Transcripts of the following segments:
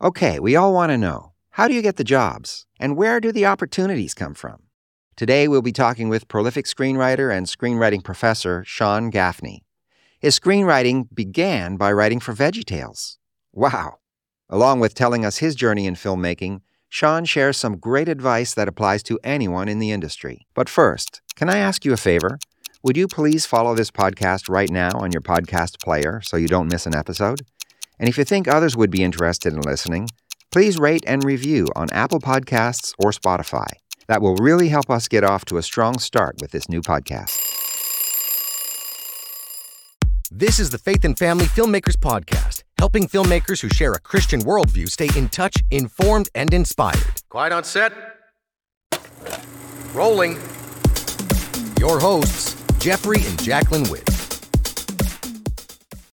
Okay, we all want to know how do you get the jobs and where do the opportunities come from? Today, we'll be talking with prolific screenwriter and screenwriting professor Sean Gaffney. His screenwriting began by writing for VeggieTales. Wow! Along with telling us his journey in filmmaking, Sean shares some great advice that applies to anyone in the industry. But first, can I ask you a favor? Would you please follow this podcast right now on your podcast player so you don't miss an episode? And if you think others would be interested in listening, please rate and review on Apple Podcasts or Spotify. That will really help us get off to a strong start with this new podcast. This is the Faith and Family Filmmakers Podcast, helping filmmakers who share a Christian worldview stay in touch, informed, and inspired. Quiet on set. Rolling. Your hosts, Geoffrey and Jaclyn Whitt.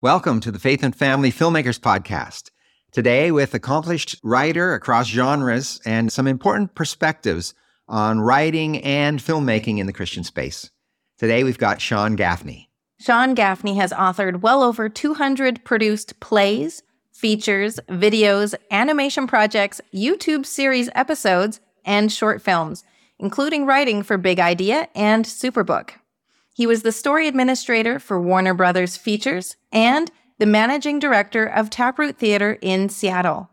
Welcome to the Faith and Family Filmmakers Podcast. Today, with accomplished writer across genres and some important perspectives on writing and filmmaking in the Christian space. Today, we've got Sean Gaffney. Sean Gaffney has authored well over 200 produced plays, features, videos, animation projects, YouTube series episodes, and short films, including writing for Big Idea and Superbook. He was the story administrator for Warner Brothers Features and the managing director of Taproot Theater in Seattle.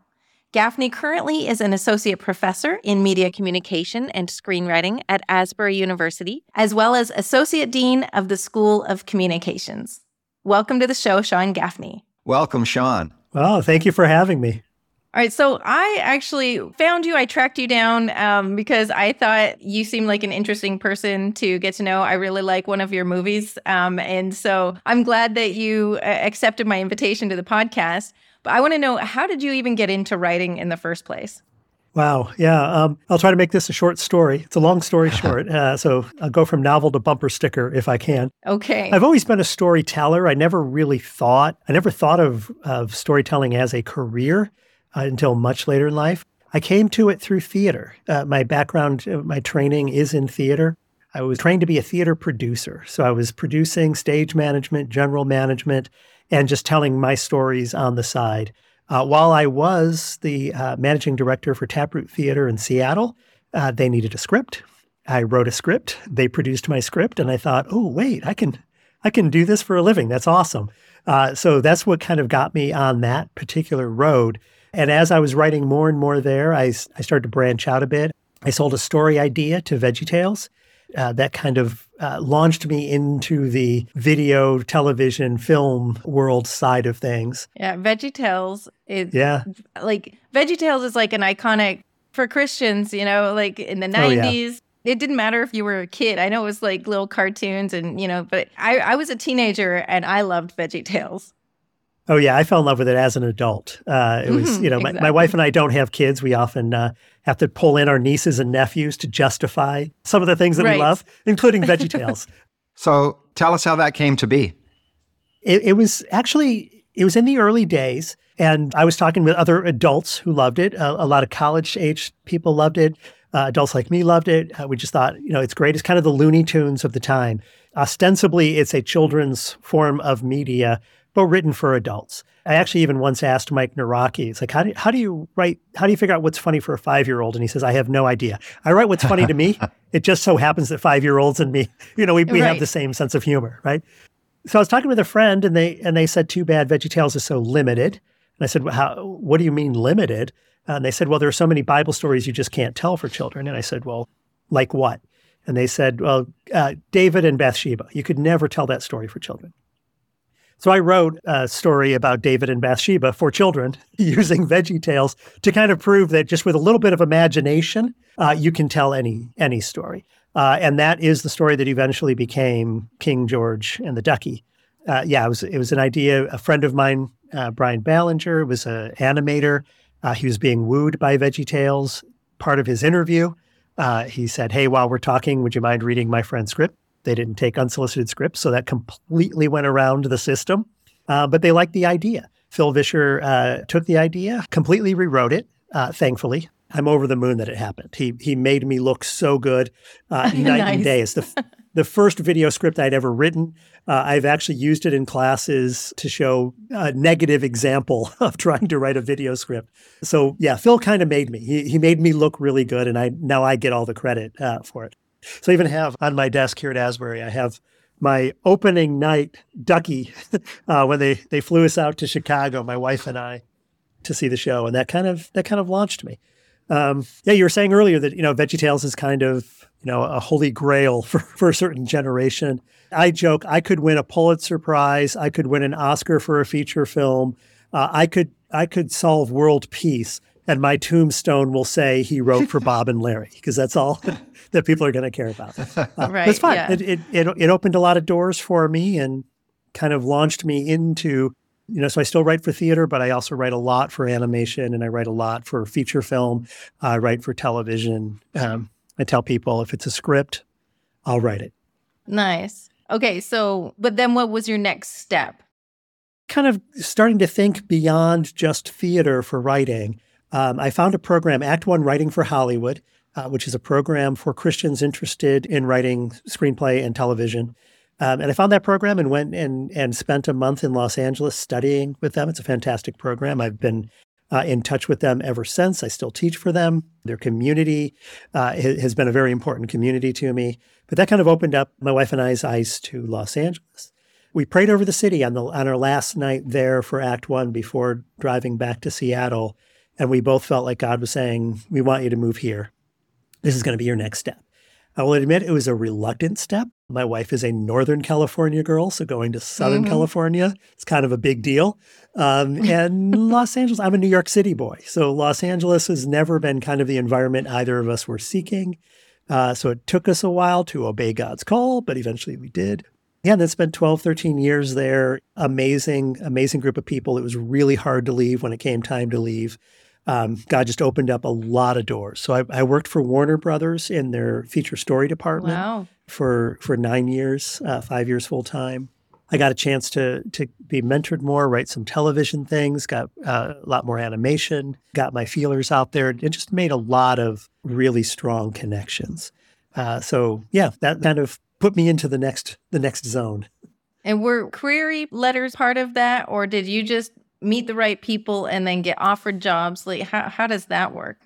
Gaffney currently is an associate professor in media communication and screenwriting at Asbury University, as well as associate dean of the School of Communications. Welcome to the show, Sean Gaffney. Welcome, Sean. Well, thank you for having me. All right, so I actually found you. I tracked you down um, because I thought you seemed like an interesting person to get to know. I really like one of your movies, um, and so I'm glad that you uh, accepted my invitation to the podcast. But I want to know how did you even get into writing in the first place? Wow. Yeah. Um, I'll try to make this a short story. It's a long story short. Uh, so I'll go from novel to bumper sticker if I can. Okay. I've always been a storyteller. I never really thought, I never thought of, of storytelling as a career uh, until much later in life. I came to it through theater. Uh, my background, uh, my training is in theater. I was trained to be a theater producer. So I was producing stage management, general management, and just telling my stories on the side. Uh, while I was the uh, managing director for Taproot Theater in Seattle, uh, they needed a script. I wrote a script. They produced my script, and I thought, "Oh, wait, I can, I can do this for a living. That's awesome." Uh, so that's what kind of got me on that particular road. And as I was writing more and more there, I, I started to branch out a bit. I sold a story idea to VeggieTales. Uh, that kind of uh, launched me into the video, television, film world side of things. Yeah, VeggieTales is yeah, like VeggieTales is like an iconic for Christians. You know, like in the nineties. Oh, yeah. It didn't matter if you were a kid. I know it was like little cartoons and, you know, but I, I was a teenager and I loved VeggieTales. Oh yeah, I fell in love with it as an adult. Uh, it was, mm-hmm, you know, exactly. my, my, wife and I don't have kids. We often uh, have to pull in our nieces and nephews to justify some of the things that right. we love, including VeggieTales. so tell us how that came to be. It, it, was actually it was in the early days, and I was talking with other adults who loved it. Uh, a lot of college age people loved it. Uh, adults like me loved it. Uh, we just thought, you know, it's great. It's kind of the Looney Tunes of the time. Ostensibly, it's a children's form of media but written for adults. I actually even once asked Mike Nawrocki, it's like, how do, how do you write, how do you figure out what's funny for a five year old? And he says, I have no idea. I write what's funny to me. It just so happens that five year olds and me, you know, we, we right. have the same sense of humor, right? So I was talking with a friend and they, and they said, too bad VeggieTales is so limited. And I said, well, how, what do you mean limited? and they said, well, there are so many Bible stories you just can't tell for children. And I said, well, like what? And they said, well, uh, David and Bathsheba. You could never tell that story for children. So I wrote a story about David and Bathsheba for children using Veggie Tales to kind of prove that just with a little bit of imagination, uh, you can tell any any story. Uh, and that is the story that eventually became King George and the Ducky. Uh, yeah, it was it was an idea. A friend of mine, uh, Brian Ballinger, was an animator. Uh, he was being wooed by Veggie Tales. Part of his interview, uh, he said, "Hey, while we're talking, would you mind reading my friend's script?" They didn't take unsolicited scripts, so that completely went around the system. Uh, but they liked the idea. Phil Vischer uh, took the idea, completely rewrote it. Uh, thankfully, I'm over the moon that it happened. He he made me look so good, uh, night nice. and day. It's the the first video script I'd ever written. Uh, I've actually used it in classes to show a negative example of trying to write a video script. So yeah, Phil kind of made me. He, he made me look really good, and I now I get all the credit uh, for it. So I even have on my desk here at Asbury, I have my opening night ducky uh, when they they flew us out to Chicago, my wife and I, to see the show, and that kind of that kind of launched me. Um, yeah, you were saying earlier that you know VeggieTales is kind of you know a holy grail for for a certain generation. I joke I could win a Pulitzer Prize, I could win an Oscar for a feature film, uh, I could I could solve world peace, and my tombstone will say he wrote for Bob and Larry because that's all that people are going to care about. Uh, right. It's fine. Yeah. It, it it it opened a lot of doors for me and kind of launched me into you know, so I still write for theater, but I also write a lot for animation and I write a lot for feature film. I write for television. Um, I tell people if it's a script, I'll write it. Nice. Okay, so but then what was your next step? Kind of starting to think beyond just theater for writing. Um, I found a program, Act One Writing for Hollywood, uh, which is a program for Christians interested in writing screenplay and television. Um, and I found that program and went and and spent a month in Los Angeles studying with them. It's a fantastic program. I've been uh, in touch with them ever since. I still teach for them. Their community uh, has been a very important community to me. But that kind of opened up my wife and I's eyes to Los Angeles. We prayed over the city on the on our last night there for Act One before driving back to Seattle, and we both felt like God was saying, "We want you to move here. This is going to be your next step." I will admit it was a reluctant step. My wife is a Northern California girl, so going to Southern Mhm. California is kind of a big deal. Um, and Los Angeles, I'm a New York City boy. So Los Angeles has never been kind of the environment either of us were seeking. Uh, so it took us a while to obey God's call, but eventually we did. Yeah, and then spent 12, 13 years there. Amazing, amazing group of people. It was really hard to leave when it came time to leave um, God just opened up a lot of doors. So I, I worked for Warner Brothers in their feature story department Wow. for for nine years, uh, five years full time. I got a chance to to be mentored more, write some television things, got uh, a lot more animation, got my feelers out there, and just made a lot of really strong connections. Uh, so yeah, that kind of put me into the next the next zone. And were query letters part of that, or did you just meet the right people and then get offered jobs? Like, how how does that work?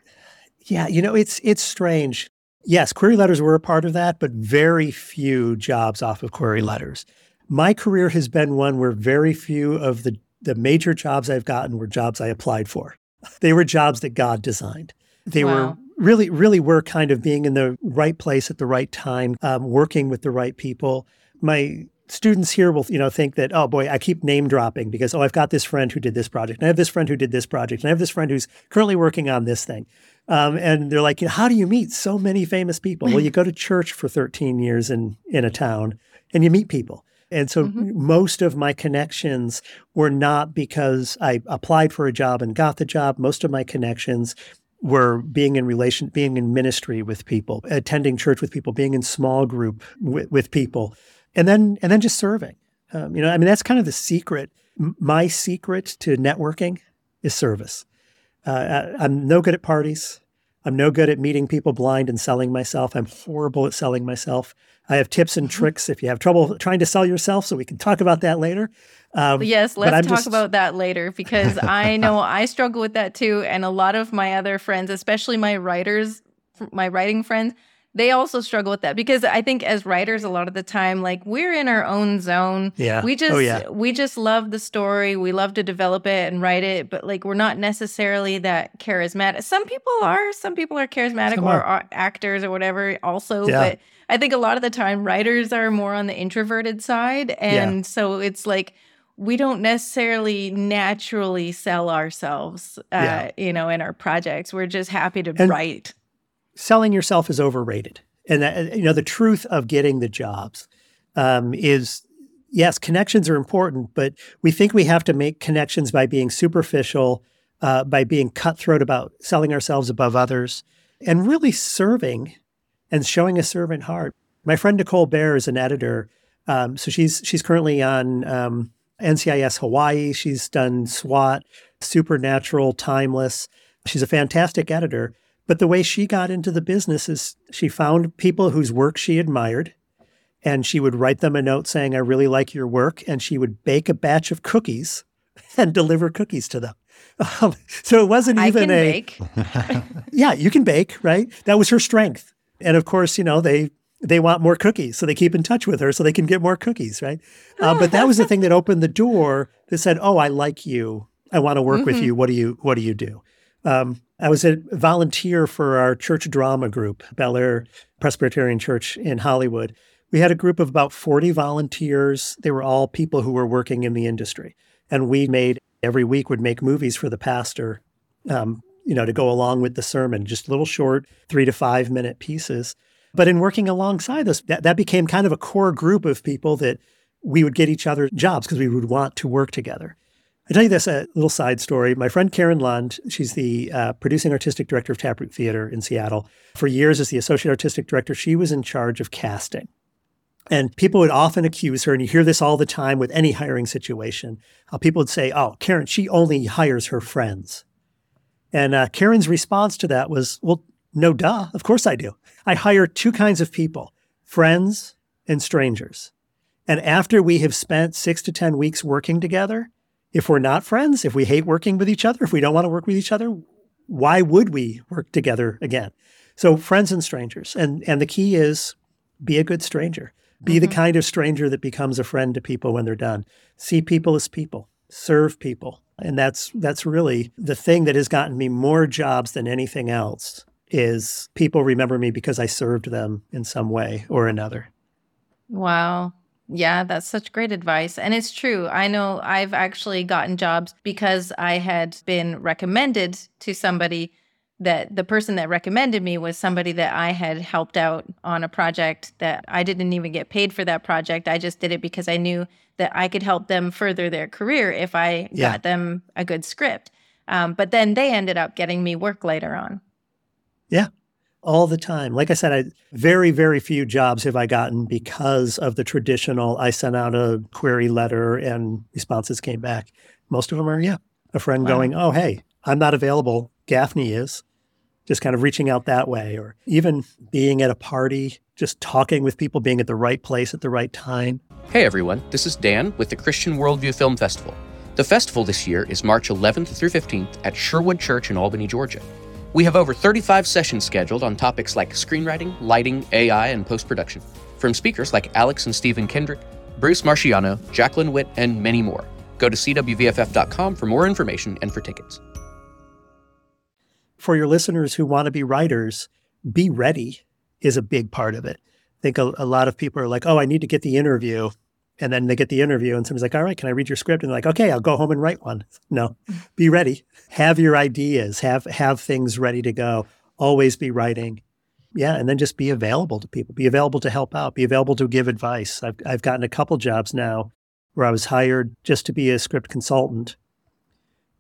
Yeah, you know, it's it's strange. Yes, query letters were a part of that, but very few jobs off of query letters. My career has been one where very few of the the major jobs I've gotten were jobs I applied for. They were jobs that God designed. They were really, really were kind of being in the right place at the right time, um, working with the right people. My students here will, you know, think that, oh boy, I keep name dropping because, oh, I've got this friend who did this project, and I have this friend who did this project, and I have this friend who's currently working on this thing. Um, and they're like, you know, how do you meet so many famous people? well, you go to church for 13 years in in a town, and you meet people. And so Mhm. most of my connections were not because I applied for a job and got the job. Most of my connections were being in relation, being in ministry with people, attending church with people, being in small group with, with people, and then and then just serving. Um, you know, I mean, that's kind of the secret. M- My secret to networking is service. Uh, I, I'm no good at parties. I'm no good at meeting people blind and selling myself. I'm horrible at selling myself. I have tips and tricks if you have trouble trying to sell yourself, so we can talk about that later. Um, Yes, let's talk just- about that later because I know I struggle with that too. And a lot of my other friends, especially my writers, my writing friends, they also struggle with that because I think as writers, a lot of the time, like we're in our own zone. Yeah. We just Oh, yeah. we just love the story. We love to develop it and write it, but like we're not necessarily that charismatic. Some people are. Some people are charismatic Some or are. actors or whatever. Also, Yeah. but I think a lot of the time writers are more on the introverted side, and so it's like we don't necessarily naturally sell ourselves, uh, Yeah. you know, in our projects. We're just happy to And- write. Selling yourself is overrated. And that, you know, the truth of getting the jobs um, is yes, connections are important, but we think we have to make connections by being superficial, uh, by being cutthroat about selling ourselves above others, and really serving and showing a servant heart. My friend Nicole Bear is an editor, um, so she's she's currently on um, NCIS Hawaii. She's done SWAT, Supernatural, Timeless. She's a fantastic editor. But the way she got into the business is she found people whose work she admired and she would write them a note saying, I really like your work. And she would bake a batch of cookies and deliver cookies to them. Um, so it wasn't I even can a, bake. yeah, you can bake, right? That was her strength. And of course, you know, they, they want more cookies. So they keep in touch with her so they can get more cookies, right? Uh, but that was the thing that opened the door that said, oh, I like you. I want to work with you. What do you, what do you do? Um, I was a volunteer for our church drama group, Bel Air Presbyterian Church in Hollywood. We had a group of about 40 volunteers. They were all people who were working in the industry. And we made every week would make movies for the pastor, um, you know, to go along with the sermon, just little short three to five minute pieces. But in working alongside us, that, that became kind of a core group of people that we would get each other jobs because we would want to work together. I tell you this a little side story. My friend Karen Lund, she's the uh, producing artistic director of Taproot Theater in Seattle. For years, as the associate artistic director, she was in charge of casting. And people would often accuse her, and you hear this all the time with any hiring situation. How people would say, "Oh, Karen, she only hires her friends." And uh, Karen's response to that was, "Well, no, duh. Of course I do. I hire two kinds of people: friends and strangers. And after we have spent six to ten weeks working together, if we're not friends, if we hate working with each other, if we don't want to work with each other, why would we work together again? So friends and strangers. And and the key is be a good stranger. Be the mm-hmm. kind of stranger that becomes a friend to people when they're done. See people as people. Serve people. And that's that's really the thing that has gotten me more jobs than anything else is people remember me because I served them in some way or another. Wow. Yeah, that's such great advice. And it's true. I know I've actually gotten jobs because I had been recommended to somebody that the person that recommended me was somebody that I had helped out on a project that I didn't even get paid for that project. I just did it because I knew that I could help them further their career if I Yeah. got them a good script. Um, but then they ended up getting me work later on. Yeah, all the time. Like I said, I very, very few jobs have I gotten because of the traditional I sent out a query letter and responses came back. Most of them are, yeah, a friend Wow. going, oh, hey, I'm not available. Gaffney is. Just kind of reaching out that way, or even being at a party, just talking with people, being at the right place at the right time. Hey everyone, this is Dan with the Christian Worldview Film Festival. The festival this year is March 11th through 15th at Sherwood Church in Albany, Georgia. We have over 35 sessions scheduled on topics like screenwriting, lighting, AI, and post production, from speakers like Alex and Stephen Kendrick, Bruce Marchiano, Jaclyn Whitt, and many more. Go to cwvff.com for more information and for tickets. for your listeners who want to be writers, be ready is a big part of it. I think a, a lot of people are like, oh, I need to get the interview. And then they get the interview, and somebody's like, all right, can I read your script? And they're like, okay, I'll go home and write one. No, be ready. Have your ideas, have, have things ready to go. Always be writing. Yeah. And then just be available to people, be available to help out, be available to give advice. I've, I've gotten a couple jobs now where I was hired just to be a script consultant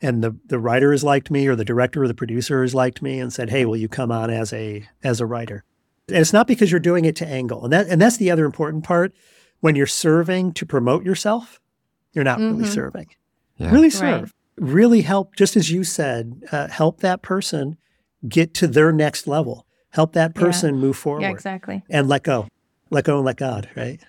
and the the writer has liked me or the director or the producer has liked me and said hey will you come on as a as a writer and it's not because you're doing it to angle and that and that's the other important part when you're serving to promote yourself you're not really Mhm. serving Yeah. really Right. serve really help just as you said uh, help that person get to their next level help that Yeah. person move forward Yeah, exactly. and let go let go and let god right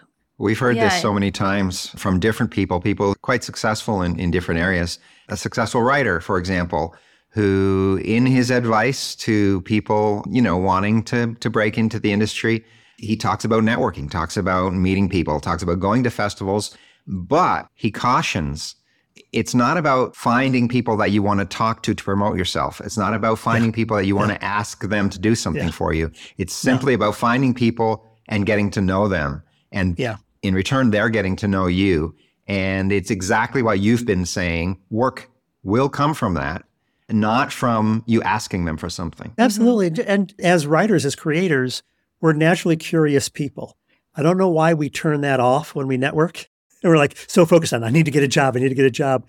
We've heard Yeah. this so many times from different people, people quite successful in, in different areas. A successful writer, for example, who in his advice to people, you know, wanting to to break into the industry, he talks about networking, talks about meeting people, talks about going to festivals, but he cautions it's not about finding people that you want to talk to to promote yourself. It's not about finding people that you want to ask them to do something Yeah. for you. It's simply about finding people and getting to know them. And Yeah. in return, they're getting to know you. And it's exactly what you've been saying. Work will come from that, not from you asking them for something. Absolutely. Mm-hmm. And as writers, as creators, we're naturally curious people. I don't know why we turn that off when we network. And we're like so focused on, I need to get a job, I need to get a job.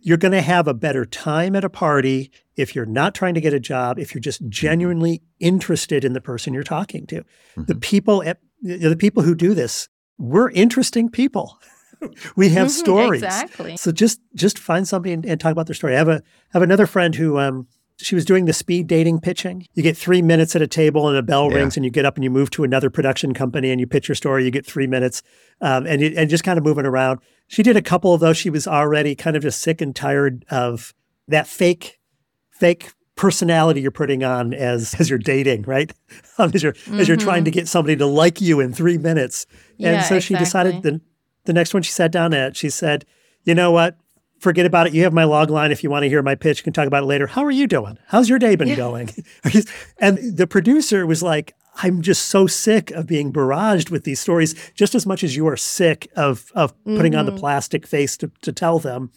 You're going to have a better time at a party if you're not trying to get a job, if you're just genuinely interested in the person you're talking to. The people at the people who do this, we're interesting people. we have Mhm, stories. Exactly. So just just find somebody and, and talk about their story. I have a have another friend who um She was doing the speed dating pitching. You get three minutes at a table and a bell Yeah. rings, and you get up and you move to another production company and you pitch your story. You get three minutes, um, and you, and just kind of moving around. She did a couple of those. She was already kind of just sick and tired of that fake, fake personality you're putting on as as you're dating, right? As you're as you're trying to get somebody to like you in three minutes. and Yeah, so she decided the the next one she sat down at, she said, "You know what? Forget about it. You have my log line. If you want to hear my pitch, you can talk about it later. How are you doing? How's your day been going?" And the producer was like, "I'm just so sick of being barraged with these stories, just as much as you are sick of of putting on the mm-hmm. plastic face to to tell them."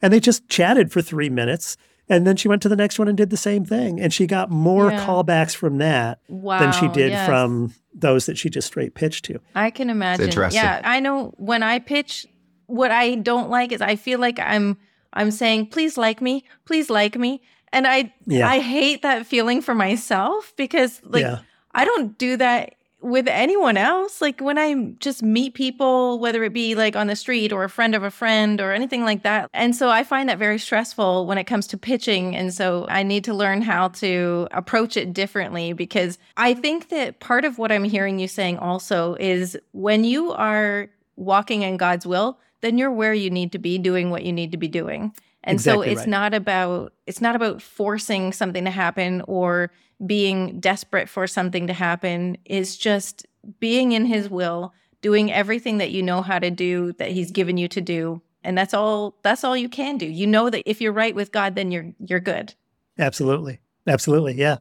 And they just chatted for three minutes. And then she went to the next one and did the same thing. And she got more Yeah. callbacks from that than she did yes. from those that she just straight pitched to. I can imagine. interesting. Yeah, I know when I pitch, what I don't like is I feel like I'm I'm saying, please like me, please like me. And I Yeah. I hate that feeling for myself because like Yeah. I don't do that with anyone else. Like when I just meet people, whether it be like on the street or a friend of a friend or anything like that. And so I find that very stressful when it comes to pitching. And so I need to learn how to approach it differently because I think that part of what I'm hearing you saying also is when you are walking in God's will, then you're where you need to be doing what you need to be doing. And so it's right. not about it's not about forcing something to happen or being desperate for something to happen. It's just being in his will, doing everything that you know how to do that he's given you to do. And that's all that's all you can do. You know that if you're right with God, then you're you're good. Absolutely. Absolutely. Yeah.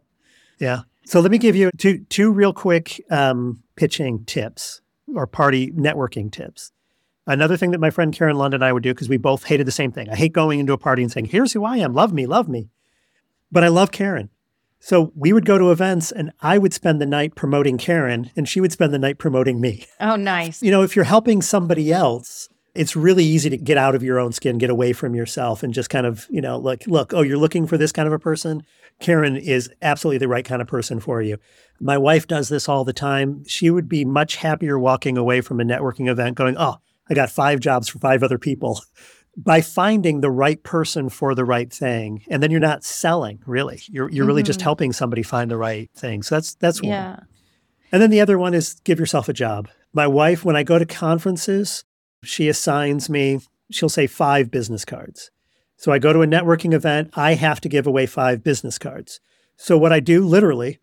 Yeah. So let me give you two two real quick um, pitching tips or party networking tips. Another thing that my friend Karen Lund and I would do because we both hated the same thing. I hate going into a party and saying, "Here's who I am. Love me, love me." But I love Karen. So we would go to events and I would spend the night promoting Karen and she would spend the night promoting me. Oh, nice. You know, if you're helping somebody else, it's really easy to get out of your own skin, get away from yourself, and just kind of, you know, like, look, oh, you're looking for this kind of a person. Karen is absolutely the right kind of person for you. My wife does this all the time. She would be much happier walking away from a networking event going, oh, I got five jobs for five other people by finding the right person for the right thing. And then you're not selling, really. You're, you're really just Mhm. helping somebody find the right thing. So that's, that's one. Yeah. And then the other one is give yourself a job. My wife, when I go to conferences, she assigns me, she'll say five business cards. So I go to a networking event, I have to give away five business cards. So what I do literally,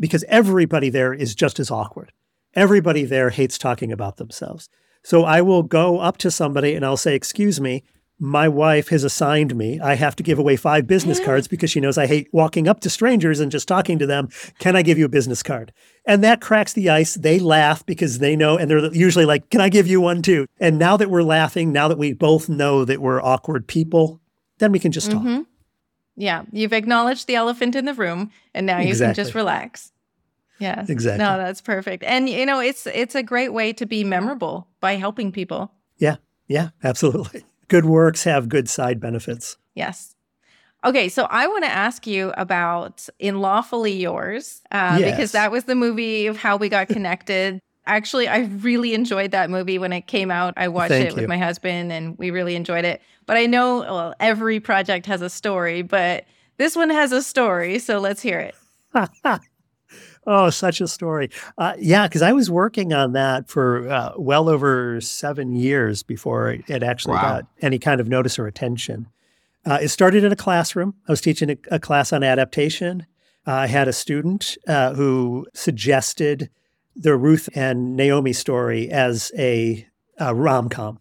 because everybody there is just as awkward, everybody there hates talking about themselves. So I will go up to somebody and I'll say, Excuse me, my wife has assigned me. I have to give away five business cards because she knows I hate walking up to strangers and just talking to them. Can I give you a business card? And that cracks the ice. They laugh because they know, and they're usually like, Can I give you one too? And now that we're laughing, now that we both know that we're awkward people, then we can just talk. Mhm. Yeah. You've acknowledged the elephant in the room and now you can just relax. Yeah. Exactly. No, that's perfect. And you know, it's it's a great way to be memorable by helping people. Yeah. Yeah. Absolutely. Good works have good side benefits. Yes. Okay, so I want to ask you about In Lawfully Yours, uh, Yes. because that was the movie of how we got connected. Actually, I really enjoyed that movie when it came out. I watched Thank it with you. my husband and we really enjoyed it. But I know well, every project has a story, but this one has a story. So let's hear it. oh, such a story. Uh, yeah, because I was working on that for uh, well over seven years before it actually Wow. got any kind of notice or attention. Uh, it started in a classroom. I was teaching a, a class on adaptation. Uh, I had a student uh, who suggested the Ruth and Naomi story as a, a rom com.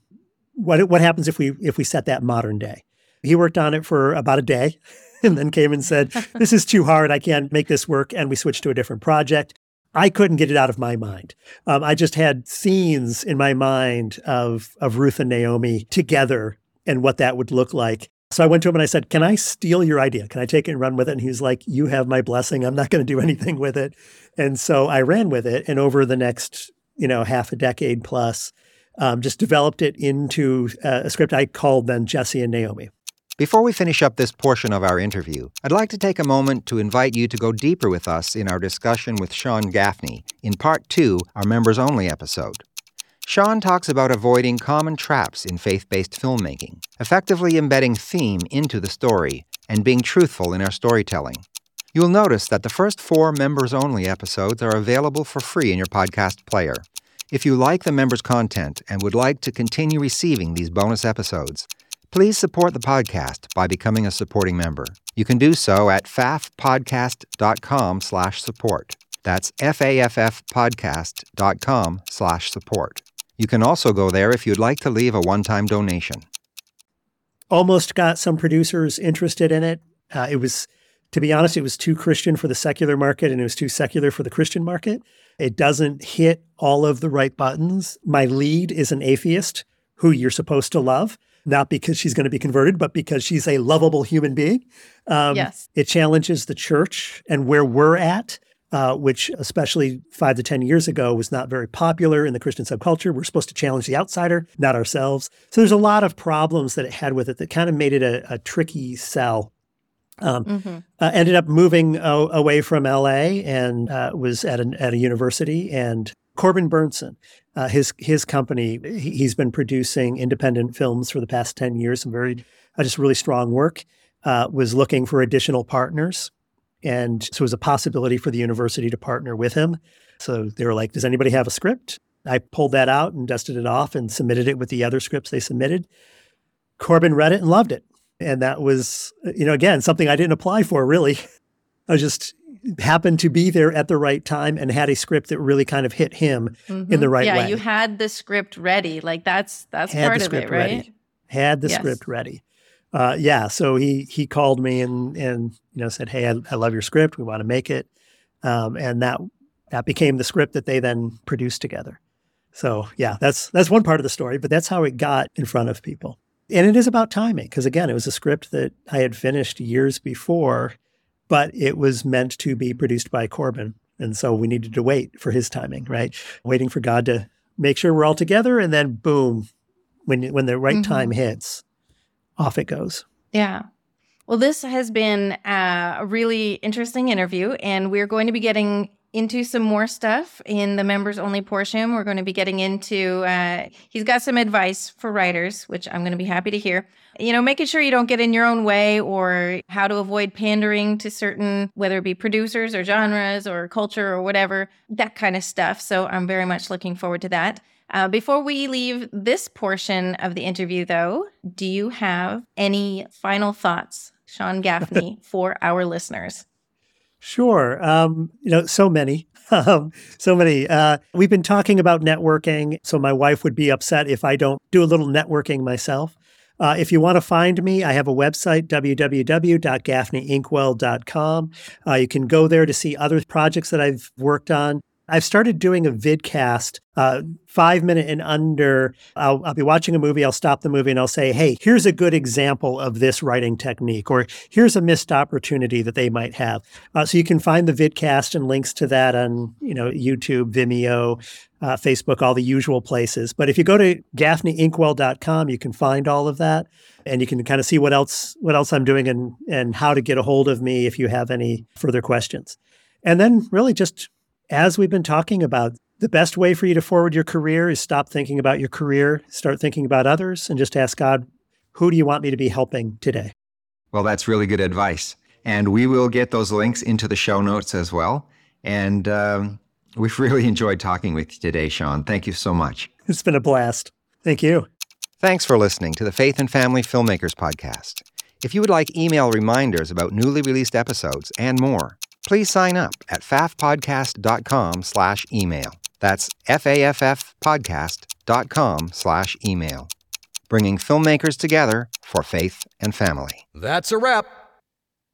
What what happens if we if we set that modern day? He worked on it for about a day, and then came and said, "This is too hard. I can't make this work." And we switched to a different project. I couldn't get it out of my mind. Um, I just had scenes in my mind of of Ruth and Naomi together and what that would look like. So I went to him and I said, "Can I steal your idea? Can I take it and run with it?" And he was like, "You have my blessing. I'm not going to do anything with it." And so I ran with it, and over the next, you know, half a decade plus, um, just developed it into uh, a script I called then Jesse and Naomi. Before we finish up this portion of our interview, I'd like to take a moment to invite you to go deeper with us in our discussion with Sean Gaffney in part two, our members only episode. Sean talks about avoiding common traps in faith based filmmaking, effectively embedding theme into the story, and being truthful in our storytelling. You'll notice that the first four members only episodes are available for free in your podcast player. If you like the members' content and would like to continue receiving these bonus episodes, please support the podcast by becoming a supporting member. You can do so at faffpodcast.com slash support. That's F-A-F-F podcast.com slash support. You can also go there if you'd like to leave a one-time donation. Almost got some producers interested in it. Uh, it was, to be honest, it was too Christian for the secular market and it was too secular for the Christian market. It doesn't hit all of the right buttons. My lead is an atheist who you're supposed to love, not because she's going to be converted, but because she's a lovable human being. Um, yes. It challenges the church and where we're at. Uh, which especially five to 10 years ago was not very popular in the Christian subculture. We're supposed to challenge the outsider, not ourselves. So there's a lot of problems that it had with it that kind of made it a, a tricky sell. Um, mm-hmm. uh, ended up moving uh, away from LA and uh, was at, an, at a university. And Corbin Bernsen. uh, his his company, he, has been producing independent films for the past 10 years, some very, uh, just really strong work, was looking for additional partners and so it was a possibility for the university to partner with him. So they were like, Does anybody have a script? I pulled that out and dusted it off and submitted it with the other scripts they submitted. Corbin read it and loved it. And that was, you know, again, something I didn't apply for really. I just happened to be there at the right time and had a script that really kind of hit him mm-hmm. in the right yeah, way. Yeah, you had the script ready. Like that's that's had part of it, right? Ready. Had the yes. script ready uh, yeah, so he he called me and and you know said, "Hey, I, I love your script. We want to make it," um, and that that became the script that they then produced together. So yeah, that's that's one part of the story, but that's how it got in front of people. And it is about timing because again, it was a script that I had finished years before, but it was meant to be produced by Corbin, and so we needed to wait for his timing, right? Waiting for God to make sure we're all together, and then boom, when when the right mm-hmm. time hits, off it goes. Yeah. Well, this has been a really interesting interview, and we're going to be getting into some more stuff in the members only portion. We're going to be getting into, uh, he's got some advice for writers, which I'm going to be happy to hear. You know, making sure you don't get in your own way or how to avoid pandering to certain, whether it be producers or genres or culture or whatever, that kind of stuff. So I'm very much looking forward to that. Uh, before we leave this portion of the interview, though, do you have any final thoughts, Sean Gaffney, for our listeners? Sure. Um, you know, so many. Um, so many. Uh, we've been talking about networking. So my wife would be upset if I don't do a little networking myself. Uh, if you want to find me, I have a website, www.gaffneyinkwell.com. Uh, you can go there to see other projects that I've worked on. I've started doing a vidcast, uh, five minute and under. I'll, I'll, be watching a movie. I'll stop the movie and I'll say, "Hey, here's a good example of this writing technique," or "Here's a missed opportunity that they might have." Uh, so you can find the vidcast and links to that on, you know, YouTube, Vimeo, uh, Facebook, all the usual places. But if you go to gaffneyinkwell.com, you can find all of that, and you can kind of see what else what else I'm doing and and how to get a hold of me if you have any further questions. And then really just as we've been talking about, the best way for you to forward your career is stop thinking about your career, start thinking about others, and just ask God, who do you want me to be helping today? Well, that's really good advice. And we will get those links into the show notes as well. And um, we've really enjoyed talking with you today, Sean. Thank you so much. It's been a blast. Thank you. Thanks for listening to the Faith and Family Filmmakers Podcast. If you would like email reminders about newly released episodes and more, please sign up at faffpodcast.com slash email. That's F-A-F-F podcast.com slash email. Bringing filmmakers together for faith and family. That's a wrap.